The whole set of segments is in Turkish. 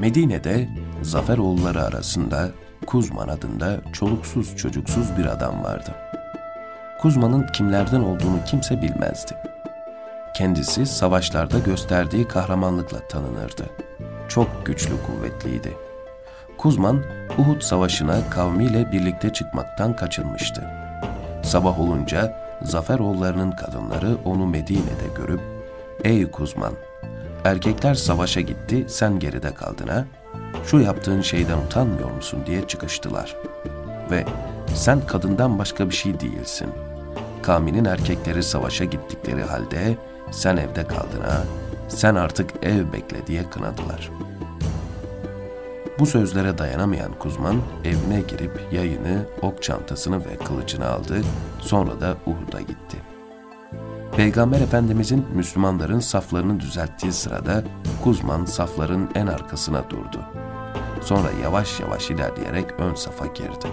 Medine'de Zaferoğulları arasında Kuzman adında çoluksuz çocuksuz bir adam vardı. Kuzman'ın kimlerden olduğunu kimse bilmezdi. Kendisi savaşlarda gösterdiği kahramanlıkla tanınırdı. Çok güçlü kuvvetliydi. Kuzman, Uhud Savaşı'na kavmiyle birlikte çıkmaktan kaçınmıştı. Sabah olunca Zaferoğullarının kadınları onu Medine'de görüp, ''Ey Kuzman, erkekler savaşa gitti, sen geride kaldın ha? Şu yaptığın şeyden utanmıyor musun?'' diye çıkıştılar. Ve ''Sen kadından başka bir şey değilsin. Kavminin erkekleri savaşa gittikleri halde sen evde kaldın ha? Sen artık ev bekle.'' diye kınadılar.'' Bu sözlere dayanamayan Kuzman evine girip yayını, ok çantasını ve kılıcını aldı, sonra da Uhud'a gitti. Peygamber Efendimizin Müslümanların saflarını düzelttiği sırada Kuzman safların en arkasına durdu. Sonra yavaş yavaş ilerleyerek ön safa girdi.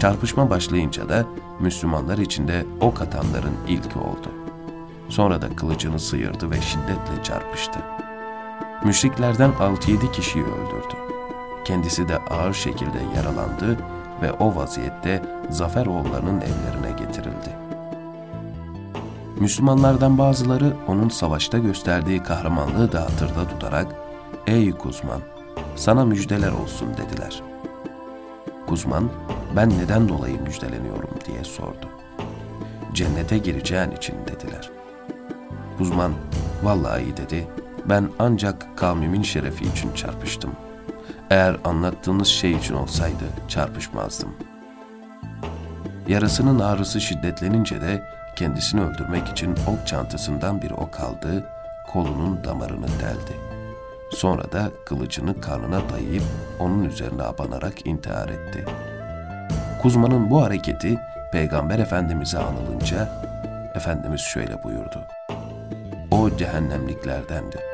Çarpışma başlayınca da Müslümanlar içinde ok atanların ilki oldu. Sonra da kılıcını sıyırdı ve şiddetle çarpıştı. Müşriklerden 6-7 kişiyi öldürdü. Kendisi de ağır şekilde yaralandı ve o vaziyette Zaferoğullarının evlerine getirildi. Müslümanlardan bazıları onun savaşta gösterdiği kahramanlığı da hatırda tutarak ''Ey Kuzman, sana müjdeler olsun.'' dediler. Kuzman, ''Ben neden dolayı müjdeleniyorum?'' diye sordu. ''Cennete gireceğin için.'' dediler. Kuzman, ''Vallahi'' dedi, ''Ben ancak kavmimin şerefi için çarpıştım.'' Eğer anlattığınız şey için olsaydı çarpışmazdım. Yarasının ağrısı şiddetlenince de kendisini öldürmek için ok çantasından bir ok aldı, kolunun damarını deldi. Sonra da kılıcını karnına dayayıp onun üzerine abanarak intihar etti. Kuzma'nın bu hareketi Peygamber Efendimiz'e anılınca Efendimiz şöyle buyurdu. O cehennemliklerdendi.